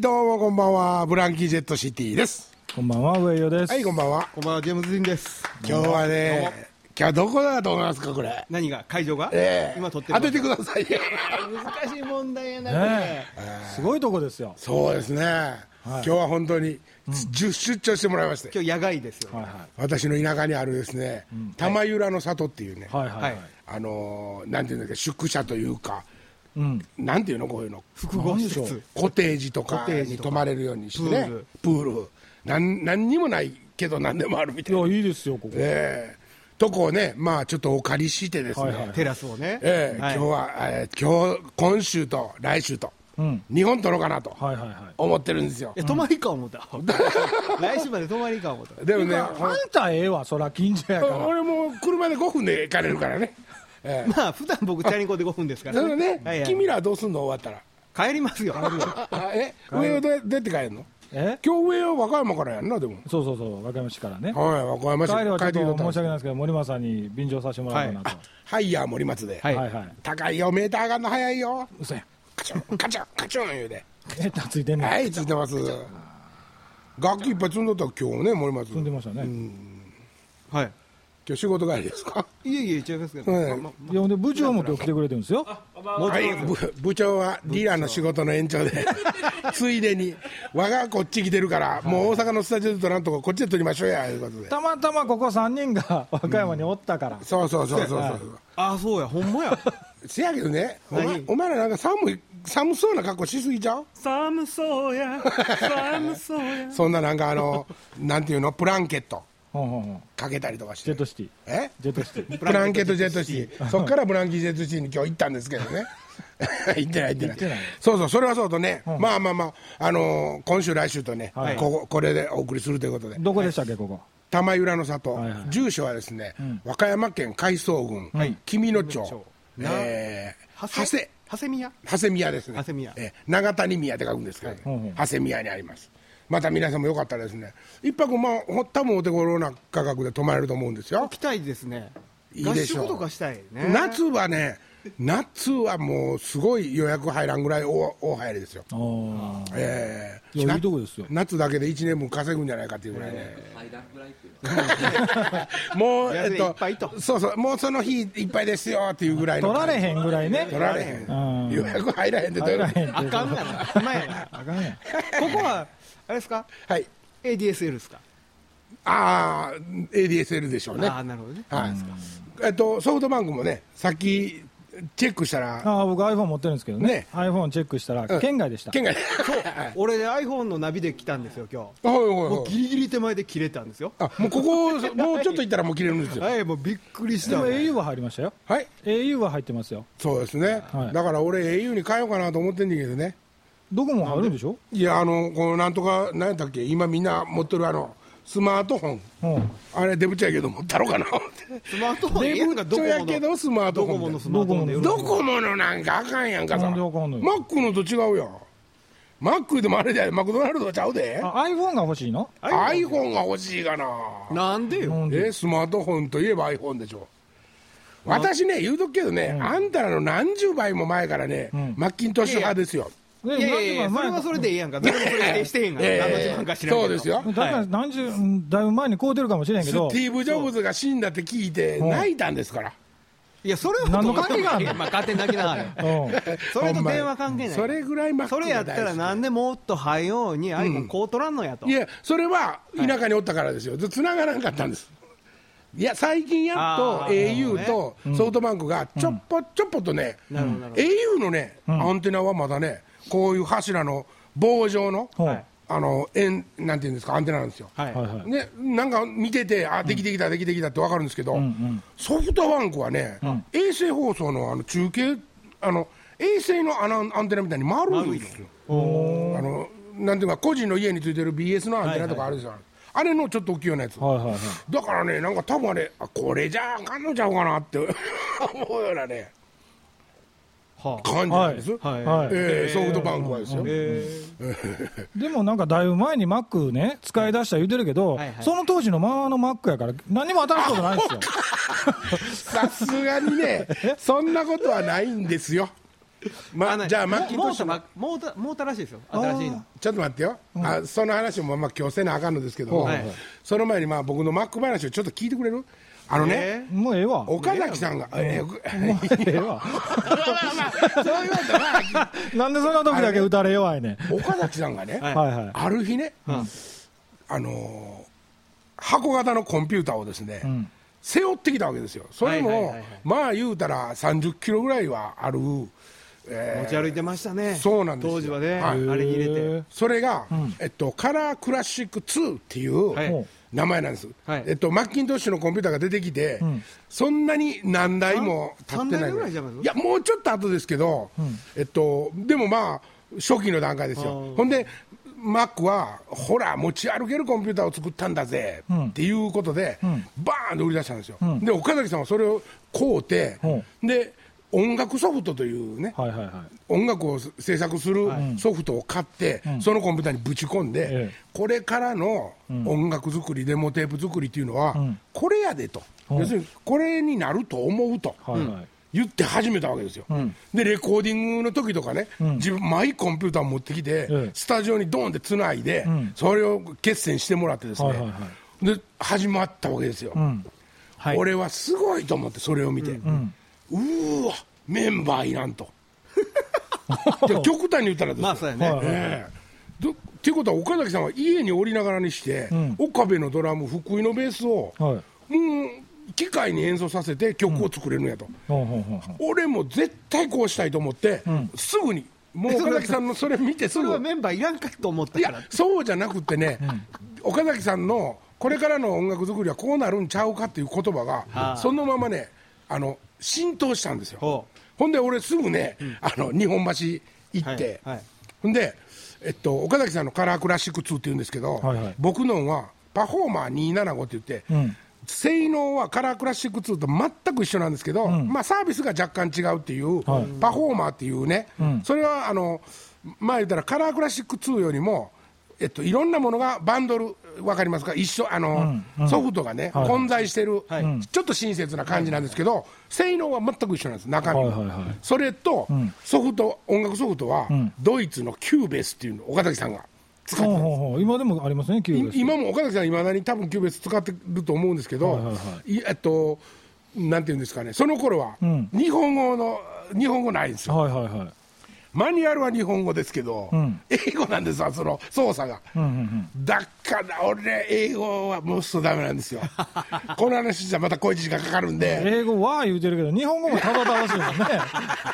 どうもこんばんは。ブランキージェットシティです。こんばんは、上与です。はい、こんばんは。こんばんは、ジェームズ・ディンです。今日はね、今日どこだと思いますか、これ？何が？会場が、ええ今撮ってる当ててください。難しい問題やな、こねえすごいとこですよ。そうですね。今日は本当に、10出張してもらいまして、今日野外ですよ、はいは私の田舎にあるですね、玉浦の里っていうね、い。はいはいはい。あのーなんていうんだっけ、宿舎というか、うん。なんていうの、こういうの？複合施設コテージとかコテージとかに泊まれるようにしてねプール、プール。なん何にもないけど何でもあるみたいな。いや、いいですよ、ここ。ええとこをね、まあちょっとお借りしてですね、はいはいテラスをね、ええはい今日は、えー今日、今週と来週と、うん。日本取ろうかなとはいはいはい。思ってるんですよ。え泊まりか思った、来週まで泊まりか思った、でもね、あんたええわ、そら近所やから。俺も車で5分で行かれるからね。ええまあ普段僕、チャリンコで5分ですからそれね、はいはい君らはどうすんの終わった帰りますよ、え？上をどうやどうやって帰るの？え？今日上を和歌山からやんな、でも。そうそうそう、和歌山市からね。はい、和歌山市帰りはちょっと申し訳ないですけど、森松さんに便乗させてもらおうかなと。ハイヤー森松で。はいはいはい。高いよ、メーター上がんの早いよ。嘘や。カチョン、カチョン、カチョン言うで。えったついてんねん。はい、ついてます。楽器いっぱい積んどったら今日ね、森松。積んでましたね。はい、今日仕事帰りですか？いえいえ、違いますけど、はい。いや、ほんで部長も今日来てくれてるんですよ。はい部部長はディーラーの仕事の延長で、ついでに、我がこっち来てるから、もう大阪のスタジオで撮らんとこ、こっちで撮りましょうや、いうことで。たまたまここ3人が和歌山におったから。そうそうそうそうそう。あそうや、ほんまや、せやけどね、お前何お前らなんか寒い、寒そうな格好しすぎちゃう？寒そうや、寒そうや、そんななんかあの、なんていうの、プランケット。かけたりとかして。ジェッ。トシティ。え？ジェットシティ。プランケットジェットシティ、そっからブランキージェットシティに今日行ったんですけどね。行ってない行ってない。そうそうそれはそうとね、まあまあまあ、あのー今週来週とね、はい。こここれでお送りするということで。どこでしたっけ、ここ？玉浦の里、はいはい。住所はですね、ん。和歌山県海藻郡、はい。紀美野町。長谷？長谷宮？長谷宮ですね。長谷宮。えー長谷宮って書くんですけど、長谷宮にありますまた皆さんもよかったらですね一泊まあほ多分お手頃な価格で泊まれると思うんですよ。来たいですね、いいでしょう。合宿とかしたいね、夏はね夏はもうすごい予約入らんぐらい大大流行りですよ、ああ。えーいやいいとこですよ。夏だけで1年分稼ぐんじゃないかっていうぐらいね、もう、えっといっぱいと。そうそうもうその日いっぱいですよっていうぐらいの取られへんぐらいね。取られへん。うん。予約入らへんってどういうこと？入らへんあかんやな。あかんやん。ここは、あれですか、はい。ADSL ですか、ああ ADSL でしょうね。ああ、なるほどね、はい。えっとソフトバンクもねさっきチェックしたらああ僕 iPhone 持ってるんですけどね。ね。iPhone チェックしたらうん。県外でした、県外。俺、iPhone のナビで来たんですよ、今日。はいはいもうはいギリギリ手前で切れたんですよ、あもうここもうちょっと行ったらもう切れるんですよ。はい、もうびっくりした。でも au は入りましたよ。はい。au は入ってますよ。そうですね、はい。だから俺 au に変えようかなと思ってんだけどねどこも入るんでしょ？いやあのこのなんとか何やったっけ？今みんな持ってるあのスマートフォン。うん。あれデブチやけど持ったろうかな。スマートフォンデブチやけどスマートフォン。でドコモのスマートフォンでドコモのなんかあかんやんかさ。なんであかんの？よマックのと違うやん。マックでもあれでマクドナルドちゃうで。あ iPhone が欲しいの？iPhone が欲しいかな。なんでよ、えスマートフォンといえば iPhone でしょ。私ね言うとくけどね、あんたらの何十倍も前からね、マッキントッシュ派ですよ。ねいやいやいや、そ前れはそれでいいやんか、誰もそれ否定してへんが、ええ。何の自分か知らんけど。そうですよ。だから何十、うんだいぶ前に買うてるかもしれんけステどィーブ・ジョブズが死んだって聞いて泣いたんですから、いや、それは何の関係があんのまあ、勝手に泣きながら。うん。それと電話関係ない。それぐらいそれやったらなんでもっと早うに iPhone こう取らんのやと。いやそれは田舎におったからですよ。つながらなかったんです。いや最近やっと au とソフトバンクがちょっぽちょっぽとね、au のね、アンテナはまだねこういう柱の棒状の、はい。あの円なんていうんですかアンテナなんですよ、はい。はいはい。ね、なんか見てて、あできてきた、できてきたって分かるんですけど、んうん。ソフトバンクはね、衛星放送のあの中継、あの衛星のあのアンテナみたいに丸いんですよ。あのなんていうか、個人の家についてる BS のアンテナとかあるじゃん、あれのちょっと大きいようなやつ。はいはいはい。だからね、なんか多分あれ、あこれじゃあかんのちゃうかなって 思うようなね、はあ。感じなんです。はい。はい。えーソフトバンクはですよ。えでもなんかだいぶ前に Mac ね使い出した言うてるけど、はいはい。その当時のままの Mac やから何も新しいことないですよ。さすがにね、そんなことはないんですよ。まあ、じゃあマッキントッシュの。モーターモーターモーターらしいですよ。新しいの。ちょっと待ってよ、あその話もまあ今日せなあかんのですけども、はい。その前にまあ僕のマック話をちょっと聞いてくれる？あのね、えもうええわ。岡崎さんが、えーもうええわ。そう言われたらなんでそんな時だけ打たれ弱いねん。岡崎さんがね、はい。はいはい。ある日ね、あのー箱型のコンピューターをですね、ん。背負ってきたわけですよ、それも、はいはいはいはい。まあ言うたら30キロぐらいはある、え持ち歩いてましたね。そうなんですよ。当時はね、はい。あれに入れて。ー。それが、えっと、カラークラシック2っていう、はい名前なんです、はい。えっと、マッキントッシュのコンピューターが出てきて、そんなに何台も経って三ない台ぐらいいいやもうちょっと後ですけど、えっと、でもまあ初期の段階ですよ。ほんでマックはほら持ち歩けるコンピューターを作ったんだぜ、っていうことで、バーンと売り出したんですよ、で岡崎さんはそれを買うて、で音楽ソフトというね、はいはいはい。音楽を制作するソフトを買って、そのコンピューターにぶち込んで、ええ。これからの音楽作り、デモテープ作りっていうのは、これやでと、要するにこれになると思うと。はいはい。言って始めたわけですよ、でレコーディングの時とかね、自分、マイコンピューター持ってきて、ええ。スタジオにドーンってつないで、それを決戦してもらって、ですね、はいはいはで始まったわけですよ、ん。はい。俺はすごいと思って、それを見て、うーわ、メンバーいらんと。で極端に言ったらですよ、まあそうやね、はいええ。どっていうことは岡崎さんは家におりながらにして、岡部のドラム福井のベースを、はい。もう機械に演奏させて曲を作れるんやと、ほうほうほうほう俺も絶対こうしたいと思って、すぐにもう岡崎さんのそれ見てすぐ それはメンバーいらんかと思ったいやからそうじゃなくてね、岡崎さんのこれからの音楽作りはこうなるんちゃうかっていう言葉が、はあそのままねあの浸透したんですよ。ほほんで俺すぐね、あの日本橋行って、ほんで、えっと、岡崎さんのカラークラシック2って言うんですけど、はいはい。僕のはパフォーマー275って言って、ん。性能はカラークラシック2と全く一緒なんですけど、まあ、サービスが若干違うっていう、はい。パフォーマーっていうね、それはあの、まあ言ったら Color Classic 2よりも、えっと、いろんなものがバンドル、わかりますか、一緒、あの、ソフトがね、はい。混在してる、はい。ちょっと親切な感じなんですけど、性能は全く一緒なんです、中身は。はいはいはい。それと、ソフト、音楽ソフトは、ドイツの Cubase っていうの、岡崎さんが使って今でもありますねキューベース。い今も岡崎さん、いまだに多分 Cubase 使ってると思うんですけど、はいはいはい。いえっと、なんていうんですかね、その頃は、日本語の、日本語ないんですよ。はいはいはいマニュアルは日本語ですけど、ん。英語なんですわ、その操作が。うんうんだから俺、英語はもうすとダメなんですよ。この話じゃまた小一時間かかるんうんで、英語は言うてるけど日本語もただただしいもんね。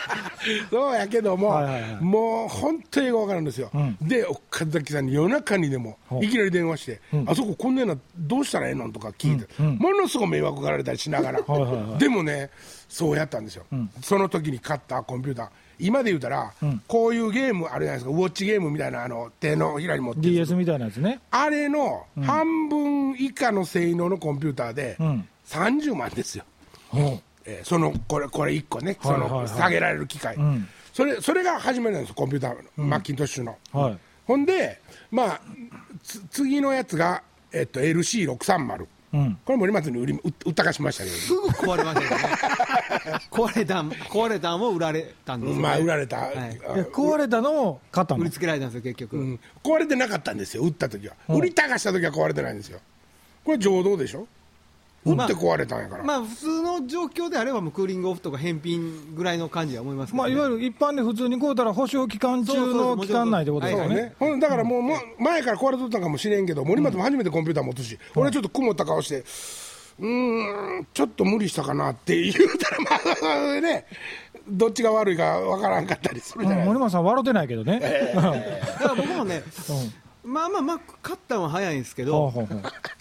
そうやけども、はいはいはい。もう本当に英語わかるんですよ。で、岡崎さんに夜中にでも、いきなり電話して、あそここんなのどうしたらええのとか聞いて、ものすごい迷惑がられたりしながら、はいはいはい。でもね、そうやったんですよ、その時に買ったコンピューター。今で言うたら、こういうゲームあるじゃないですか、ウォッチゲームみたいな、あの手のひらに持ってる。DS みたいなやつね。あれの半分以下の性能のコンピューターでん。30万ですよ、ほえーそのこれこれ1個ね、その下げられる機械、ん。それそれが始めなんですよ、コンピューターの、マッキントッシュの。うはい。ほんで、まあ、つ次のやつが、えっと、LC630、うん。これ森松に売り売売ったかしましたけすぐ壊れましたよね。壊れたん壊れたんも売られたんですね。まあ、売られた、い。あえ壊れたのを買ったの？売りつけられたんですよ結局、うん。壊れてなかったんですよ、売った時は、売りたかした時は壊れてないんですよ、これ、浄土でしょ、売って壊れたんやから。まあ普通の状況であればもうクーリングオフとか返品ぐらいの感じは思いますけど、ね。まあ、いわゆる一般で普通に買うたら保証期間中の期間内ってことですよねだからもう、もう前から壊れとったんかもしれんけど、森松も初めてコンピューター持つし、俺はちょっと曇った顔して、うーん、ちょっと無理したかなって言うたら、まあ ね、どっちが悪いかわからんかったりするじゃうんない森松さん笑ってないけどね、だから僕もね、まあまあまあ勝ったのは早いんですけど、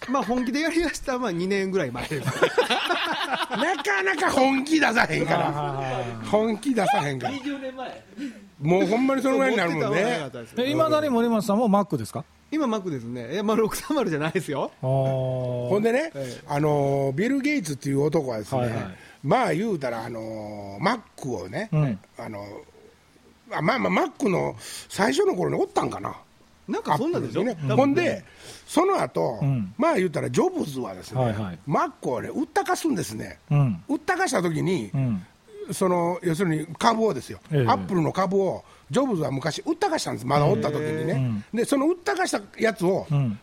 まあ本気でやりだしたのは2年ぐらい前です。なかなか本気出さへんから、本気出さへんから、もうほんまにそのぐらいになるもんね。いまだに森松さんもマックですか？今マックですね。いやまあ630じゃないですよ。ほんでね、あのービル・ゲイツっていう男はですね、はいはい。まあ言うたら、あのーマックをね、ん。あのまあまあ、マックの最初の頃におったんかな。なんかそんなんでね。ほんで、その後、ん。まあ言ったら、ジョブズはですね、はいはい。マックをね、売ったかすんですね、うん。売ったかしたときに、うん。その要するに株をですよ、ええ。アップルの株を、ジョブズは昔、売ったかしたんです、まだおった時にね、でその売ったかしたやつを、ん。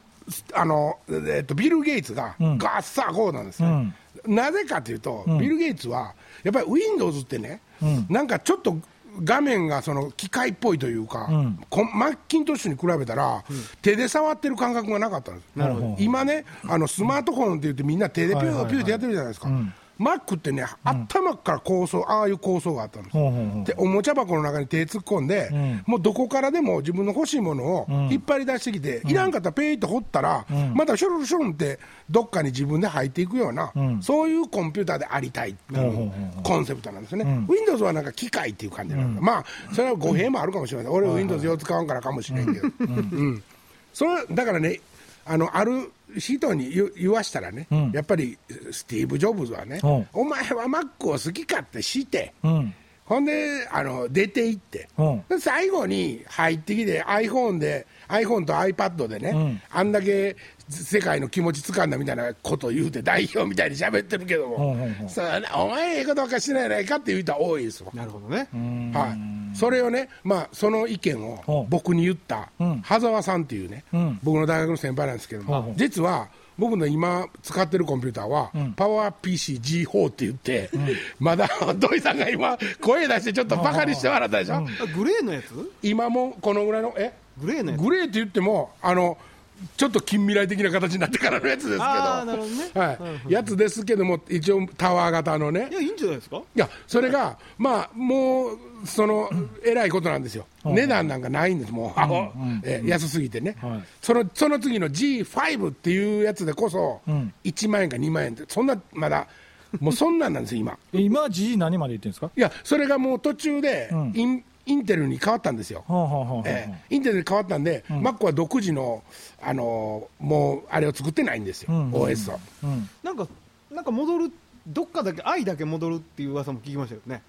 あのえっとビル・ゲイツがん。ガッサーこうなんですね、うん。なぜかというと、ビル・ゲイツは、やっぱり Windows ってね、ん。なんかちょっと画面がその機械っぽいというか、ん。こマッキントッシュに比べたら、手で触ってる感覚がなかったんです。今ね、あのスマートフォンって言ってみんな手でピュはいはいはいーピューってやってるじゃないですか。マックってね、頭から構想、ああいう構想があったんです。で、おもちゃ箱の中に手突っ込んで、ん。もうどこからでも自分の欲しいものを引っ張り出してきて、いらんかったらペーって掘ったら、またシュルルシュルンってどっかに自分で入っていくような、そういうコンピューターでありたいっていうコンセプトなんですね。Windows はなんか機械っていう感じなんです、まあ、それは語弊もあるかもしれない。俺 Windows よう使わんからかもしれんけど。うん。それだからね、あのある人に言言わしたらね、ん。やっぱりスティーブ・ジョブズはね、うん。お前は Mac を好き勝手して、うんほんであの出て行って、うん。で最後に入ってきて iPhone で iPhone と iPad でね、ん。あんだけ世界の気持ちつかんだみたいなこと言うて代表みたいに喋ってるけども、うんうんうん。そうだねお前ええことばっかしてないやないかっていう人は多いですわ。なるほどね。はい、それをね、まあ、その意見うをん。僕に言ったうん。羽沢さんっていうね、うん。僕の大学の先輩なんですけども、うん。実は僕の今使ってるコンピューターは、パワー PCG4 って言って、まだ土井さんが今、声出してちょっとバカにして笑ったでしょ、あグレーのやつ？今もこのぐらいの、え？グレーのやつ。グレーって言っても、あのちょっと近未来的な形になってからのやつですけど、あーなるほどね。はい、やつですけども、一応、タワー型のね。い、や、いいんじゃないですか？いや、それが、まあ、もう、その、えらいことなんですよ。値段なんかないんです、もう、アホえ安すぎてね。はい。その、その次の G5 っていうやつでこそん、1万円か2万円って、そんな、まだ、もうそんなんなんですよ、今。え今 G 何まで言ってるんですか？いや、それがもう途中でインテルに変わったんですよ。インテルに変わったんで、マックは独自の、あのーもう、あれを作ってないんですよ、うん OS を。うんなんか、なんか戻る、どっかだけ、愛だけ戻るっていう噂も聞きましたよね。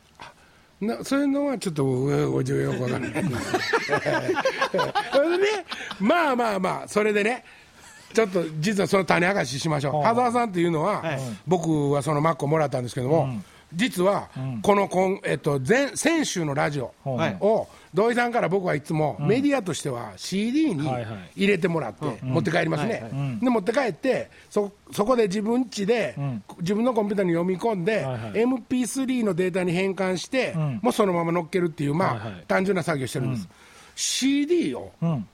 なそういうのはちょっと僕はよくわからない。それでね、まあまあまあ、それでね、ちょっと実はその種明かししましょう。はい羽沢さんっていうのは、はい僕はそのマックをもらったんですけども、実は、この今、えっと、前先週のラジオはい。を、土井さんから僕はいつもメディアとしては CD に入れてもらって、持って帰りますね。で、持って帰って、そ、そこで自分家で、自分のコンピューターに読み込んで、はいはい。MP3 のデータに変換して、ん。もうそのまま乗っけるっていう、まあ、単純な作業してるんです。CD をうん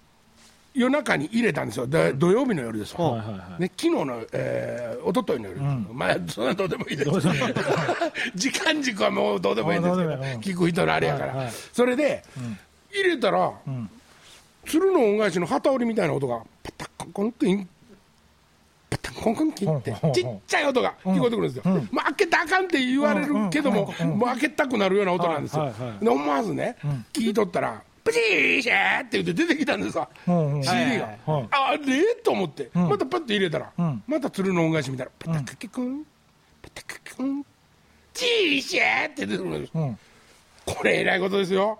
夜中に入れたんですよ、で土曜日の夜ですわ、はいはいはい。ね、昨日の、えー、一昨日の夜、まあ、そんなどうでもいいです、時間軸はもうどうでもいいんですけど、聞く人のあれやから、はいはい。それで、入れたら、鶴の恩返しの旗織りみたいな音が、パタッコンコンキン、パタッコンコンキンってちっちゃい音が聞こえてくるんですよ、もう開けたらあかんって言われるけども、もう開けたくなるような音なんですよ、はいはいはい。で思わずね、聞いとったら、プチーシャーって言って出てきたんですわ、うんうん。CD が、はいあれ？と思って、またパッと入れたら、ん。また鶴の恩返し見たら、パタカケクン、パタカケクン、チーシャーって出てくるんです、うん。これ、えらいことですよ、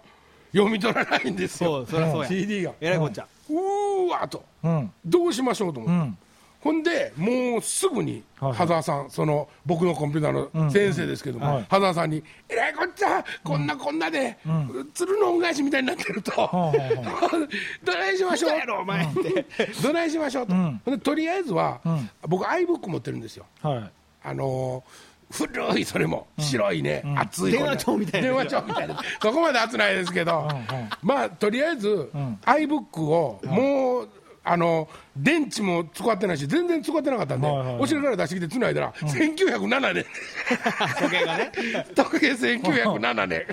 読み取らないんですよ、そう、そそうや。CD が。えらいこっちゃ。うーわと、うん。どうしましょうと思って。うんほんで、もうすぐに、羽沢さん、その僕のコンピューターの先生ですけども、はい。羽沢さんに、えらいこっちゃ、こんなこんなで、鶴の恩返しみたいになってると、どないしましょう、やろ、お前って。どないしましょう？と、とりあえずは、ん。僕、iBook 持ってるんですよ。はい。あのー古い、それも、白いね、厚い、電話帳みたいな。電話帳みたいな、そこまで厚ないですけど、まあ、とりあえず、iBook をもう、あの電池も使ってないし、全然使ってなかったんで、はいはいはい。お尻から出してきてつないだら、1907年、時計がね。時計1907年、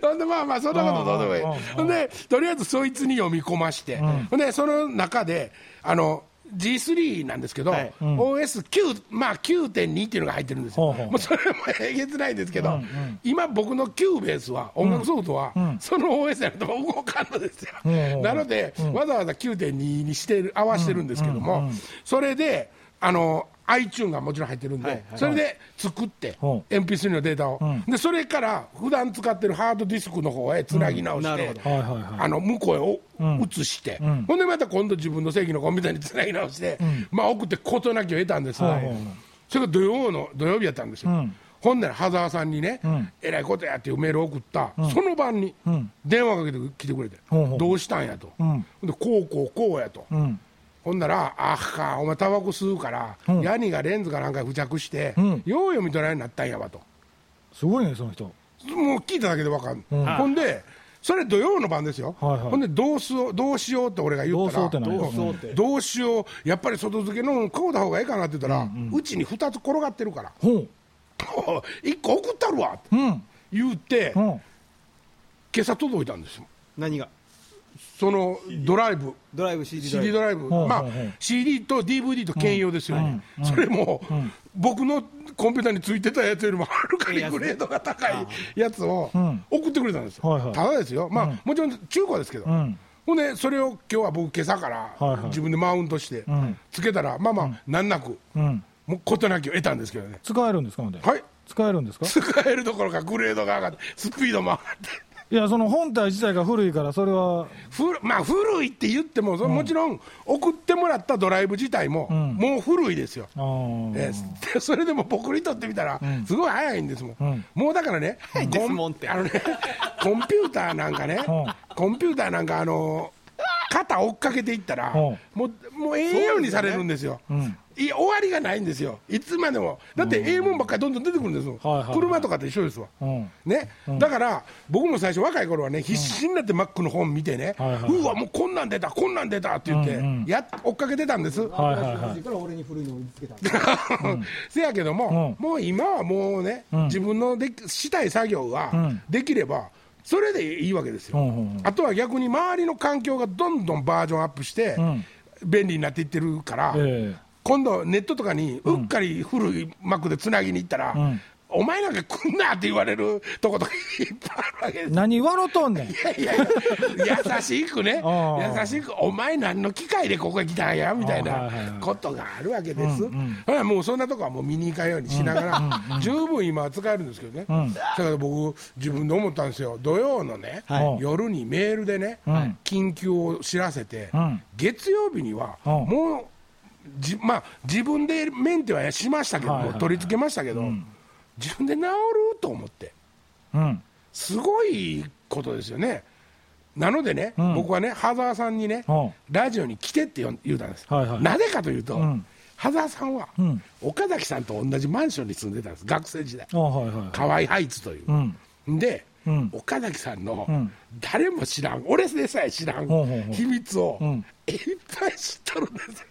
ほんで、まあまあ、そんなことどうでもいい。うんうんうん、ほんで、とりあえずそいつに読み込まして、ほんで、その中で、あの G3 なんですけど、はい。OS9、まあ、9.2っていうのが入ってるんですよ、ほうほうもうそれもえげつないんですけど、今、僕の9ベースは、音楽ソフトは、その OS やると動かんのですよ、うんなので、わざわざ9.2にしてる合わしてるんですけども、それで、あの iTune がもちろん入ってるんで、はいはい。それで作って、ほ MP3 のデータを、でそれから普段使ってるハードディスクの方へつなぎ直して、あの向こうへお移して、ほんでまた今度自分の正規のコンピューターにつなぎ直して、まあ送って事なきを得たんです。が、はいはいはい。それが土曜の土曜日やったんですよ、ほんなら羽沢さんにね、うん。えらいことやっていうメールを送った、その晩にうん。電話かけてきてくれて、どうしたんやと、うんでこうこうこうやと、うんほんなら、あっか、お前、タバコ吸うから、うん。ヤニがレンズかなんか付着して、うん。よう読み取られになったんやわと、すごいねその人。もう聞いただけでわかん、うん。ほんで、それ土曜の晩ですよ、はいはい。ほんでどうすよどうしようって俺が言ったら、どうどうしようって。どうしよう、やっぱり外付けの買うた方がいいかなって言ったら、うちに2つ転がってるから、ほう。1個送ったるわってうん。言って、うん。今朝届いたんですよ、何が？そのドライブ。ドライブ CD ドライブ。ドライブ、まあ CD と DVD と兼用ですよね、うんうんそれも、ん。僕のコンピューターについてたやつよりもはるかにグレードが高いやつをうん。送ってくれたんですよ、はいはい。ただですよ、まあもちろん中古ですけど、うん。ほんで、それを今日は僕、今朝から自分でマウントしてん、つけたら、まあまあ、難なく、うん。もう事なきを得たんですけどね、使えるんですかはい、使えるんですか？使えるどころかグレードが上がって、スピードも上がって。いやその本体自体が古いからそれは。古まあ、古いって言っても、そのもちろん送ってもらったドライブ自体も、ん。もう古いですよ。えーでそれでも僕にとってみたら、すごい早いんですもん、うん。もうだからね、コンあのね コンピューターなんかね、うん。コンピューターなんか、あの肩追っかけていったら、うん。もうもうええようにされるんですよ。うん終わりがないんですよ、いつまでも、だってええもんばっかりどんどん出てくるんですもん、はいはい。はい車とかと一緒ですわ、うん。ね。だから僕も最初、若い頃はね、必死になってマックの本見てね、はいはいうわ、もうこんなん出た、こんなん出たって言って、うんうん。やっ追っかけてたんです。はいはいはい。から俺に古いのを見つけた。せやけども、うもう今はもうね、ん。自分のできしたい作業がん。できれば、それでいいわけですよ、うんうんうん。あとは逆に周りの環境がどんどんバージョンアップして、ん。便利になっていってるから、え今度、ネットとかにうっかり古いマックでつなぎに行ったら、ん。お前なんか来んなって言われるとことかいっぱいあるわけです。え何笑うとんねん。いやいや優しくね。優しくお前何の機械でここへ来たんやみたいなことがあるわけです、うんうん。ほらもうそんなとこはもう見に行かんようにしながら、十分今は使えるんですけどね、ん。だから僕自分で思ったんですよ。土曜のね、はい。夜にメールでね、ん。緊急を知らせて、うん。月曜日にはうん。もうじまあ、自分でメンテはしましたけど、はいはいはい。取り付けましたけど、自分で治ると思って。うん。すごいことですよね。なのでね、うん。僕はね、羽沢さんにね、うん。ラジオに来てって言うたんです。はいはい。なぜかというと、うん。羽沢さんは、うん。岡崎さんと同じマンションに住んでたんです、学生時代。あはいはい河合ハイツという。う。ん。で、うん。岡崎さんの、うん。誰も知らん、俺でさえ知らん、秘密を、うん。いっぱい知っとるんですよ。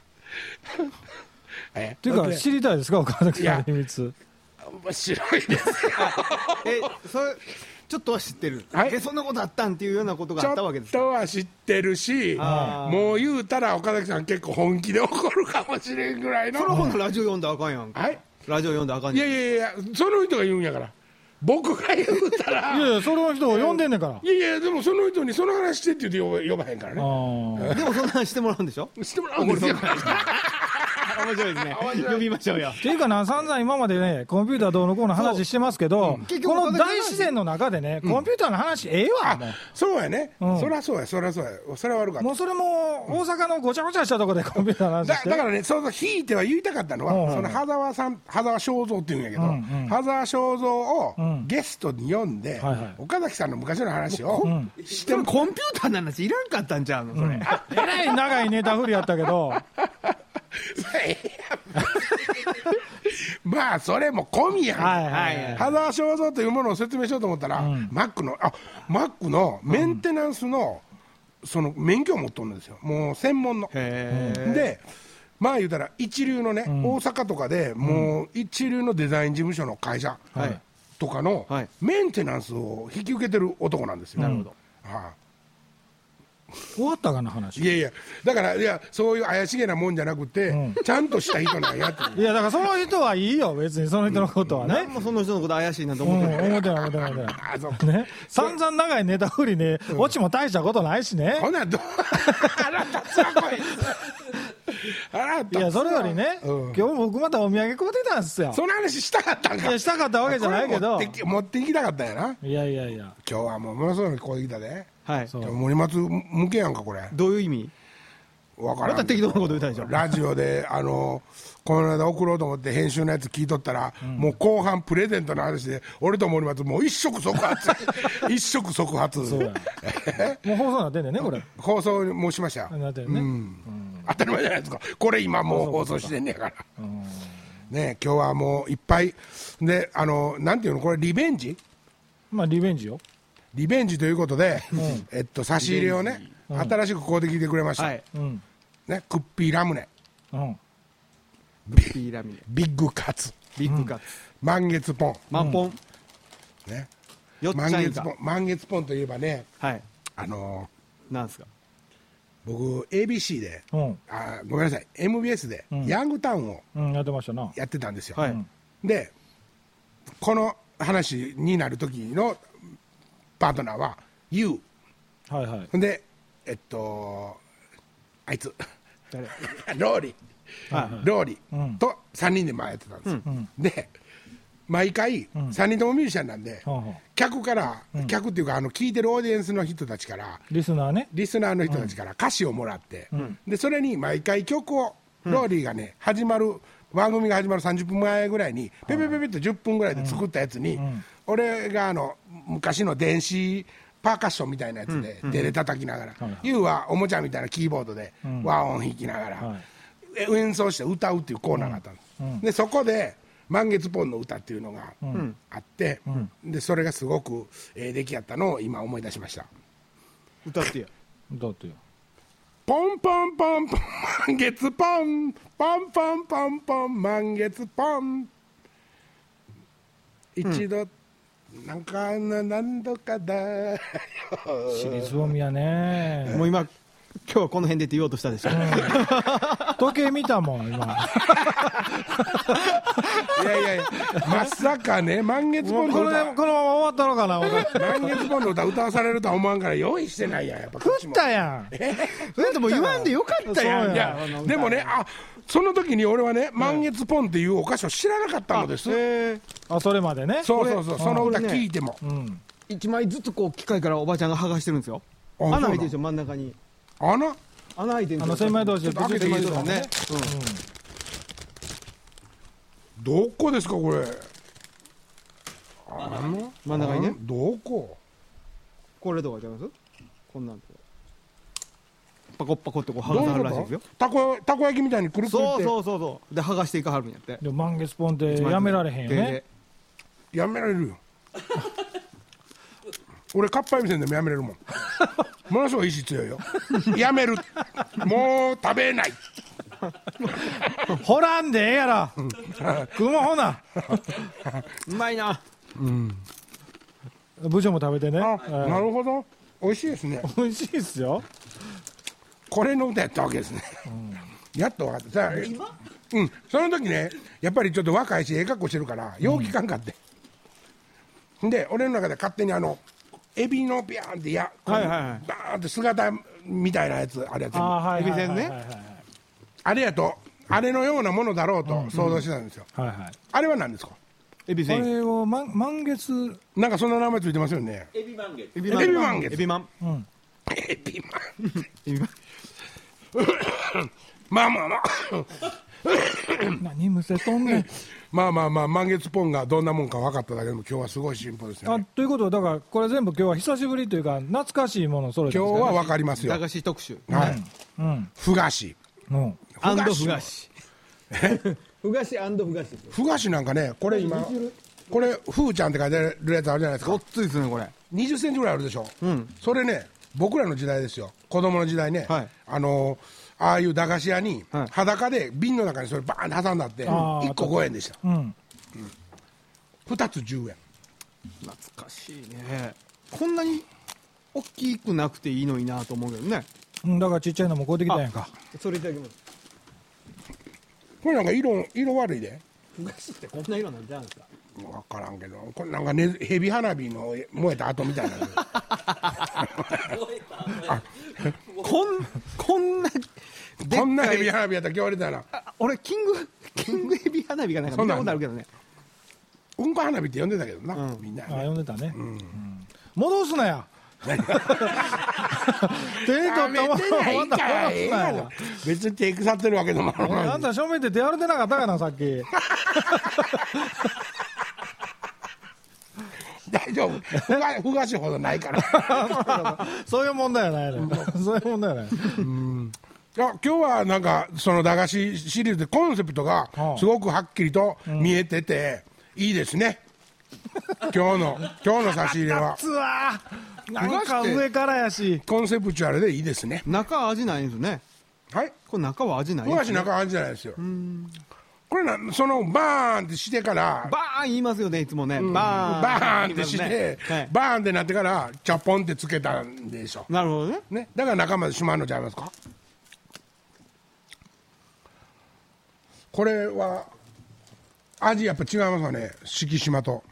えっていうかで知りたいですか？岡崎さんの秘密。面白いです。よ。えそれちょっとは知ってる、はい。えそんなことあったんっていうようなことがちょあったわけですか？っとは知ってるし、もう言うたら岡崎さん結構本気で怒るかもしれんぐらいの。その本のラジオ読んだらあかんやんか。はい。ラジオ読んだらあかんいやん。やいやいや、その人が言うんやから。僕が言うたら。いやいやその人を呼んでんねんからいやいや、でもその人にその話してって言って呼ば呼ばへんからあね。ーでもそんなんしてもらうんでしょ？してもらうんですよ。面白いですね。呼びましょうよ。っていうかな、散々今までね、コンピューターどうのこうの話してますけど、この大自然の中でね、コンピューターの話、ええわ、もそうやね。うん。そりゃそうや、そりゃそうや。それは悪かう。った。もうそれも、大阪のごちゃごちゃしたとこでコンピューターの話して。だだからね、そうそう、ひいては言いたかったのは、うんその羽沢さん、羽沢正蔵っていうんやけど、羽沢正蔵をん。ゲストに呼んで、岡崎さんの昔の話をんしても、コンピューターの話いらんかったんちゃうのそれ、えらい長いネタ振りやったけど、まあ、それも込みやん。はいはいはい。というものを説明しようと思ったら、マックの、あマックのメンテナンスの、その免許を持っとるんですよ、もう専門の。で、まあ言うたら、一流のね、大阪とかでもう一流のデザイン事務所の会社はい。とかのはい。メンテナンスを引き受けてる男なんですよ。なるほど。は終わったかな、話い、。いやいや、だから、いや、そういう怪しげなもんじゃなくて、んちゃんとした人なんやって。いや、だからその人はいいよ、別にその人のことはね何。もその人のこと怪しいなとうん、思 ってない、思ってない、思ってない、思ってあそうない。ね、散々長いネタ振りね、オチも大したことないしね。ほな、どう、腹立つわ、こいつ。いや、それよりね、うん。今日僕またお土産買うてたんですよ。その話したかったんか。いや、したかったわけじゃないけど。持っ。てき持っていきたかったんやな。いやいやいや。今日はもうものすごい声来たで。はい。森松向けやんか、これ。どういう意味？わからん。また適当なこと言ったでしょ。ラジオであのこの間送ろうと思って編集のやつ聞いとったら、もう後半プレゼントの話で俺と森松もう一触即発。一触即発。そうやもう放送なってんねんねこれ。放送もしましたよ。なってるね、当たり前じゃないですか。これ今もう放送してんねやから。ね今日はもういっぱい。であのなんていうの？これリベンジ？まあリベンジよ。リベンジということで、えっと、差し入れをね、新しくここで聞いてくれました、はい。うん。ね、クッピーラムネ。ビッグカツ。ビッグカツ。満月ポン、満ポン。ね、満月ポン。満月ポンといえばねはい。あのなんですか？僕 ABC でうん。あごめんなさい。MBS でん。ヤングタウンをうんやってましたな。やってたんですよ、はい。でこの話になる時のパートナーは YOU はいはい。ほんでえっとあいつ。誰？ローリー。はいローリうん。ーと3人で前やってたんですよ、ん。で毎回3人ともミュージシャンなんで、客から、客っていうかあの聞いてるオーディエンスの人たちからリスナーね。リスナーの人たちから歌詞をもらって、でそれに毎回曲をローリーがね始まる番組が始まる30分前ぐらいにペペペペって10分ぐらいで作ったやつに、俺があの昔の電子パーカッションみたいなやつで手で叩きながら、ユウはおもちゃみたいなキーボードで和音弾きながら、演奏して歌うっていうコーナーがあったんです、でそこで「満月ポンの歌」っていうのがあって、でそれがすごくええ出来やったのを今思い出しました。歌ってや。だってよポンポンポンポン満月ポン。ポンポンポンポン満月ポン。一度、なんかな何度かだ。よ私立大宮ね。もう今今日はこの辺でって言おうとしたでしょ時計見たもん今。いやいやいやまさかね満月ポンのもうこれ歌このまま終わったのかな俺。満月ポンの歌歌わされるとは思わんから用意してないやんやっぱ食ったやん。それでも言わんでよかったやん。いやでもねあその時に俺はね満月ポンっていうお菓子を知らなかったのです、えあそれまでね。そうそうそうその歌聞いても、うん。一枚ずつこう機械からおばちゃんが剥がしてるんですよ。あ穴開いてるでしょ真ん中に。穴？穴開いてるんあですよの千枚同士でちょっと開けていいですかねどこですかこれ？あの真ん中にね。あどこ？これとかちゃいます？こんなんとパコッパコってこう剥がさはるらしいですよ。たこたこ焼きみたいにくるくるって。そうそうそうそう。で剥がしていかはるんやって。でも満月ポンってやめられへんよね。やめられるよ俺かっぱえびせんでもやめれるもん。ものすごい意志強いよ。やめる。もう食べない。ほらんでええやろ。食うもんほな。うまいな。部長も食べてね。あ、えーなるほど。美味しいですね。美味しいっすよ。これの歌やったわけですね、やっと分かった。さあうん。その時ねやっぱりちょっと若いしええ格好してるからよう聞かんかって、で俺の中で勝手にあのエビのビャーンってや、はいはいはい。バーンって姿みたいなやつあれやつあエビせんね。あれやとあれのようなものだろうと想像してたんですよ、はいはい。あれは何ですか？こエビせん。れを満満月。なんかそんな名前ついてますよね。エビマンエビ満月。エビマンうん。エビマンエビマン まあまあまあ。何むせとんねん まあまあまあ満月ポンがどんなもんか分かっただけでも今日はすごい進歩ですよあねということはだからこれ全部今日は久しぶりというか懐かしいものを揃えてますか今日は分かりますよ。駄菓子特集。はい。うん。ふ菓子うん。アンドふ菓ふ菓子ふ菓子アンドふ菓子ですよ。ふ菓子なんかねこれ今これふーちゃんって書いてるやつあるじゃないですか。ごっついですねこれ。20センチぐらいあるでしょ、ん。それね僕らの時代ですよ。子供の時代ね、はい。あのああいう駄菓子屋にはい。裸で瓶の中にそれバーン挟んだってあー1個5円でした。うん。2つ10円。懐かしいね。こんなに大きくなくていいのになと思うけどね。うんだからちっちゃいのも買うてきたんやんか。それいただきます。これなんか色色悪いで。ふ菓子ってこんな色なんじゃうんですか。分からんけど。これなんか、ね、ヘビ花火の燃えた後みたいな こん こんなこんなヘビ花火やったら今日俺たら。あ俺キング キングエビ花火がなんか見たことあるけどね。うん。こ花火って呼ん。でたけどな、うん。みんなあ呼んでたね、うん。戻すなや。手に取ったまたかええやろ別に手腐ってるわけでもある。まいあんた正面で手荒れてなかったかなさっき。大丈夫。ふがふがしほどないから。そういう問題やないねそういう問題やないいや今日はなんかその駄菓子シリーズでコンセプトがすごくはっきりと見えてて、いいですね。今日の今日の差し入れは。つわーなんか上からやし。コンセプチュアルでいいですね。中は味ないんですね。はい。これ中は味ないんですね。中味じゃないですよ。これなそのバーンってしてからバーン言いますよねいつもね、バーン。バーンってして、バーンってなってからチャポンってつけたんでしょ。なるほどね。ね、だから中までしまうのちゃいますか？これは味やっぱ違いますよね。敷島と。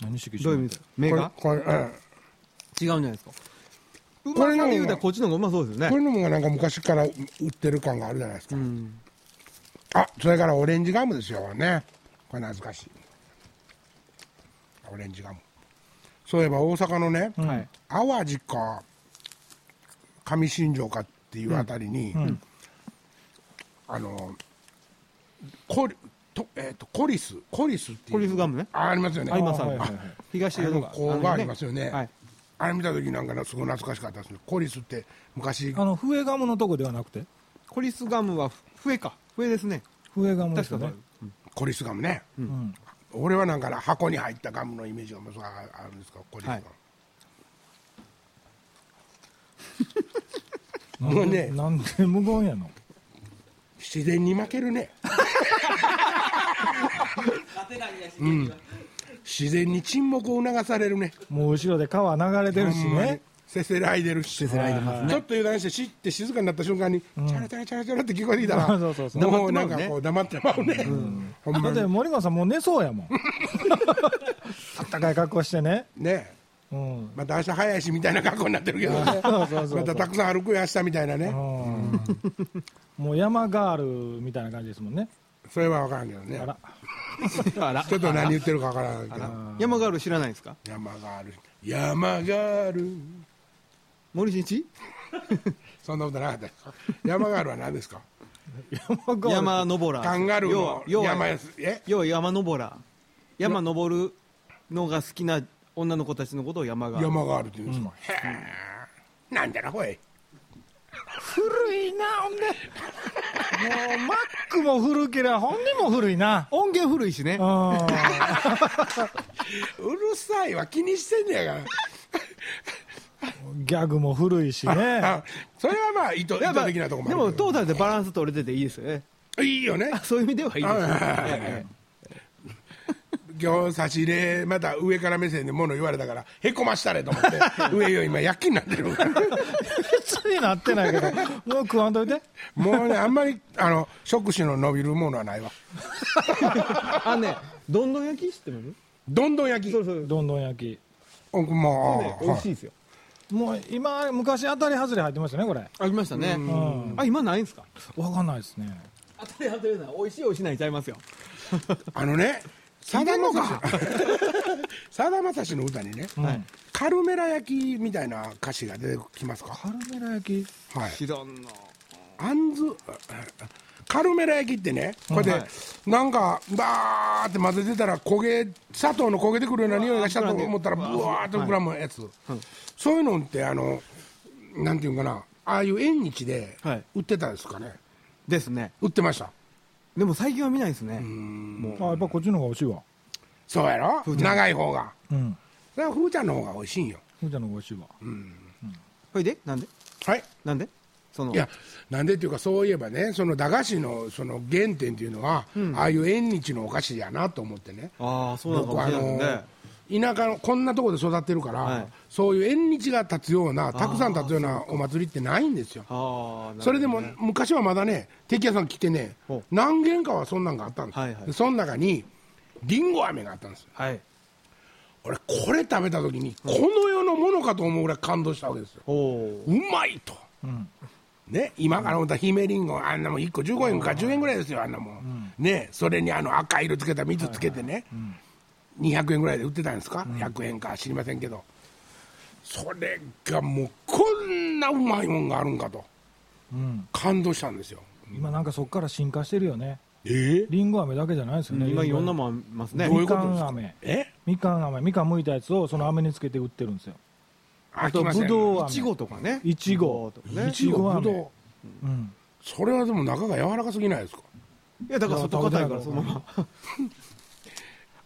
何式どういう意味これこれ,、うん、ー違うんじゃないですか？うこれのまさで言うたらこっちの方がうまそうですよね。これのもがなんか昔から売ってる感があるじゃないですか、あそれからオレンジガムですよね。これ懐かしい。オレンジガム。そういえば大阪のね、はい。淡路か上新庄かっていうあたりに、あのコリと,、えー、とコリスコリスっていう。コリスガムね。あありますよね。ありますあります。はいはいはい。ありますよね。はい。あれ見た時なんかなすごい懐かしかったですね。コリスって昔。あの笛ガムのとこではなくて？コリスガムは笛か。笛ですね。笛ガムですよ確かねにコリスガムね、うん。俺はなんかな箱に入ったガムのイメージがああるんですか？コリスガム、なんもうね。でなんで無言やの？自然に負けるね。うん。自然に沈黙を促されるね。もう後ろで川流れてるしね。せせらいでるし。せせらいでますね。ちょっと油断してしって静かになった瞬間に、チャラチャラチャラチャラって聞こえてきたらそうそうそうもうなんかこう黙ってまうね、ほんだってまに森川さんもう寝そうやもん。あったかい格好してね。ねうん。また明日早いしみたいな格好になってるけど。またたくさん歩くよ明日みたいなね、うん。もう山ガールみたいな感じですもんね。それは分からんけどね。あら。ちょっと何言ってるか分からんけど。山ガール知らないですか？山がある山がある森進一？そんなことなかったですか？山があるは何ですか？山登らカンガルーの要は山やすえ？要は山登ら。山登るのが好きな女の子たちのことを山ガール山があるって言うんですか、へえなんだなほい。古いなほんで。もうマックも古けりゃ本人も古いな。音源古いしね。う うるさいわ気にしてんねやかんギャグも古いしら、ね。あ それはまあ意図意図的なとこもあでるけど。もトータルでバランス取れてていいですよね。いいよね。そういう意味ではいいですよはいはいはいはい今日差し入れまた上から目線で物言われたからへこましたれと思って 上よ今躍起になってる別になってないけどもう食わんといて。もうねあんまりあの触手の伸びるものはないわ。あのねどんどん焼き知ってます？どんどん焼き。そうそうどんどん焼き。おもねう美味しいですよ。もう今昔当たり外れ入ってましたねこれ。ありましたね。ん。あ今ないんですか？わかんないですね。当たり外れな美味しい美味しいないちゃいますよ。あのねさだまさし。さだまさし。の歌にね、はい。カルメラ焼きみたいな歌詞が出てきますか？カルメラ焼き？はい。知らんな。あんずカルメラ焼きってねこうやってなんかバーって混ぜてたら焦げ砂糖の焦げてくるような匂いがしたと思ったらブワーっと膨らむやつ、そういうのってあのなんていうんかなああいう縁日ではい。売ってたんですかね？ですね。売ってましたでも最近は見ないですね。あやっぱこっちの方が美味しいわ。そうやろ？長い方が。うん。だからふーちゃんの方が美味しいんよ。ふーちゃんの方が美味しいわ。ほいでなんで？はい。なんで？その。いやなんでっていうかそういえばねその駄菓子のその原点っていうのは、ああいう縁日のお菓子やなと思ってね。ああそうなのかもしれなね田舎のこんなところで育ってるから、はい。そういう縁日が立つようなたくさん立つようなお祭りってないんですよ。ね。それでも昔はまだね敵屋さん来てね何軒かはそんなんがあったんですよ、はいはい。でその中にりんご飴があったんですよ。はい。俺これ食べた時にこの世のものかと思うぐらい感動したわけですよ。おおうまいと、ね、今から思ったら姫りんごあんなもん1個15円か10円ぐらいですよあんなもん、ね、それにあの赤色つけた蜜つけてね、200円ぐらいで売ってたんですか、100円か知りませんけど。それがもうこんなうまいもんがあるんかと。うん、感動したんですよ。今なんかそこから進化してるよね。え？ー、りんご飴だけじゃないですよね。今いろんなももんありますね。みかん飴。え？みかん飴。みかん剥いたやつをその飴につけて売ってるんですよ。あとぶどう飴。いちごとかね。いちご。とかねいちご飴。ぶどう。うん。それはでも中が柔らかすぎないですか？いやだから外硬いからそのまま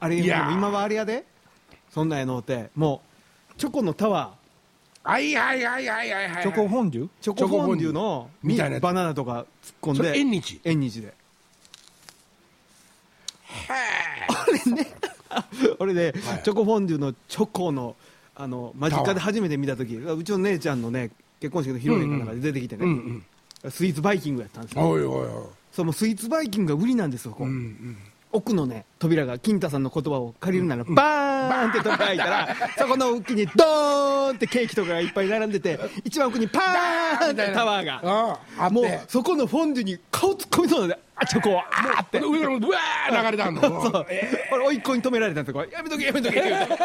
あれ今はあれやで。そんなんやのって。もうチョコのタワはいはいはいはいはいはい。チョコフォンデュ？ーチョコフォンデュのみたいなバナナとか突っ込んで。縁日。縁日で。俺で、はい。チョコフォンデュのチョコのあの間近で初めて見た時。うちの姉ちゃんのね結婚式の披露宴かなんかで出てきてね、うんうんスイーツバイキングやったんですよ。おいおいおい。そのスイーツバイキングが売りなんですよここ、うんうん奥のね扉が金太さんの言葉を借りるならバーンって扉開いたらそこの奥にドーンってケーキとかがいっぱい並んでて一番奥にパーンってタワーが。あもうそこのフォンデュに顔突っ込みそうなんであチョコはあーって。上からもうわー流れたんの。そう。え俺甥っ子に止められたとこやめとけやめとけ。言うてー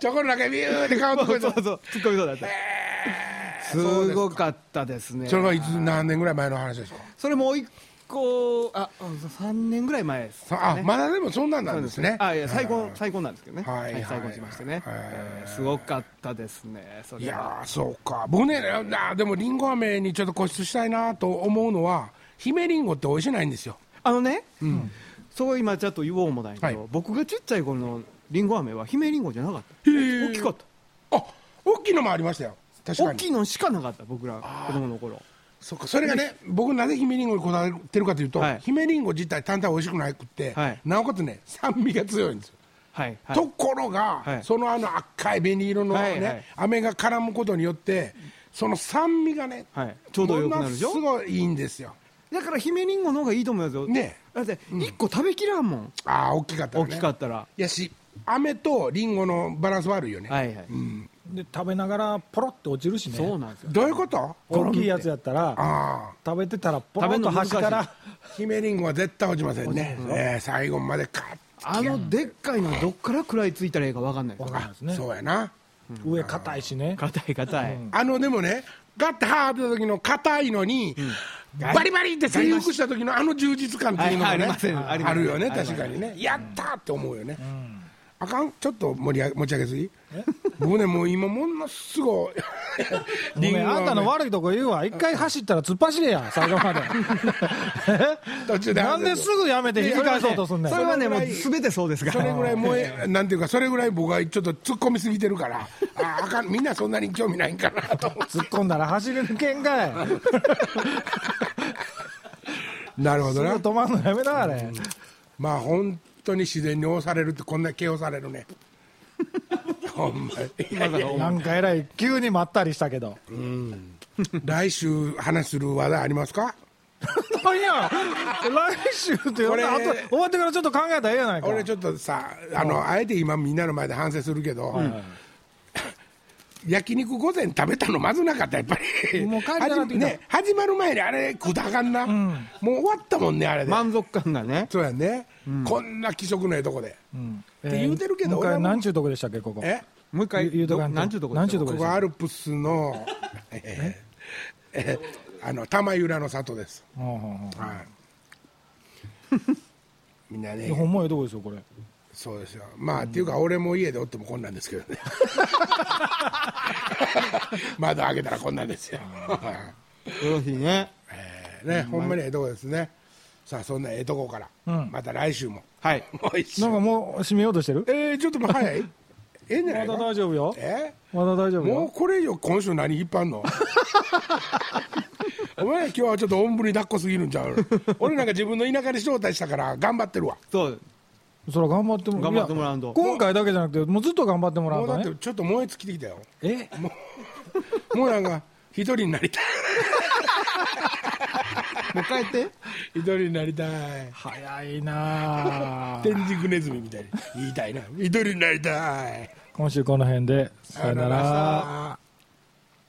チョコの中にビューって顔とかそう。そうそう突っ込みそうだった。すごかったですね。それはいつ何年ぐらい前の話ですか？それも甥っ子あ3年ぐらい前ですさあまだでもそんなんなんですね。あいや再はい。婚再婚なんですけどね。はいはい再婚しましてね。はい。えーすごかったですねそいやーそうか。僕ねあでもりんご飴にちょっと固執したいなと思うのは姫りんごって美味しないんですよ。あのね、そう今ちょっと言おうもないけど、はい。僕がちっちゃい頃のりんご飴は姫りんごじゃなかった。大きかった。あ大きいのもありましたよ。確かに。大きいのしかなかった僕ら子供の頃そうかそれがね僕なぜ姫りんごにこだわってるかというと、はい。姫りんご自体単体美味しくなくって、はい。なおかつね酸味が強いんですよ。はい、はい、ところが、はい。そのあの赤い紅色のね、はいはい。飴が絡むことによってその酸味がね、はい。ちょうどよくなるでしょ？すごいいいんですよ。だから姫りんごの方がいいと思いますよ。ね。だって1個食べきらんもん、ああ大きかったら大ねきかったら。やし飴とりんごのバランス悪いよね、はいはい、で食べながらポロって落ちるしね。そうなんですよ。どういうこと？大きいやつやったらああ。食べてたらポロッと端から。姫りんごは絶対落ちませんね、えー最後までカッあのでっかいのどっから食らいついたらいいか分かんないですわかんない。ですねそうやな。上硬いしね。硬い硬い、あのでもねガッてハーってた時の硬いのに、バリバリって征服した時のあの充実感っていうのがね、はいはいありますあるよね確かにね。やったーって思うよね、あかん？ちょっと盛り上げ持ち上げすぎ？僕ねもう今ものすごい。あんたの悪いとこ言うわ。一回走ったら突っ走れや 最後まで。途中でなんですぐやめて引き返そうとすんねん。それはねもう全てそうですから。それぐらい燃えなんていうかそれぐらい僕はちょっと突っ込みすぎてるから。ああかん。みんなそんなに興味ないんかなと思って。突っ込んだら走り抜けんかい。なるほどな。止まんのやめなあれ。まあ本当に自然に押されるってこんな気押されるね。ほんまなんかえらい急にまったりしたけど。来週話する話題ありますか？何や来週って俺あと終わってからちょっと考えたらええやないか。俺ちょっとさあのあえて今みんなの前で反省するけど、焼肉午前食べたのまずなかったやっぱり。もう帰りたなってきた。ね始まる前にあれ食うたらあかん。な、もう終わったもんねあれで、満足感がね。そうやね、こんな気色のええとこで、うん。って言うてるけどもう一俺何ちゅうとこでしたっけここ？え？もう一回。言うとかんと。何ちゅうとこ何ちゅうとこここアルプスのえ？ーえ？ーあの玉浦の里です、はい、みんなね。ほんまええとこですよこれ。そうですよ。まあ、っていうか俺も家でおってもこんなんですけどね。窓開けたらこんなんですよ、よろしい。ね。えーね、ほんまにええとこですねさあそんなええとこから、うん。また来週も。はい。もう一週。なんかもう締めようとしてる？えー、ちょっともう早い？ええん。じゃなまだ大丈夫よ。え？まだ大丈夫もうよこれ以上今週何引っ張んの？お前今日はちょっとおんぶに抱っこすぎるんちゃう？俺なんか自分の田舎に招待したから頑張ってるわ。そう。そら頑張っても頑張ってもらわんと。今回だけじゃなくてもうずっと頑張ってもらもうだうとねってちょっと燃え尽きてきたよ。え？もうなんか一人になりたい。もう帰って。一人になりたい。早いなあ。天竺ネズミみたいに言いたいな。一人になりたい。今週この辺で。さよなら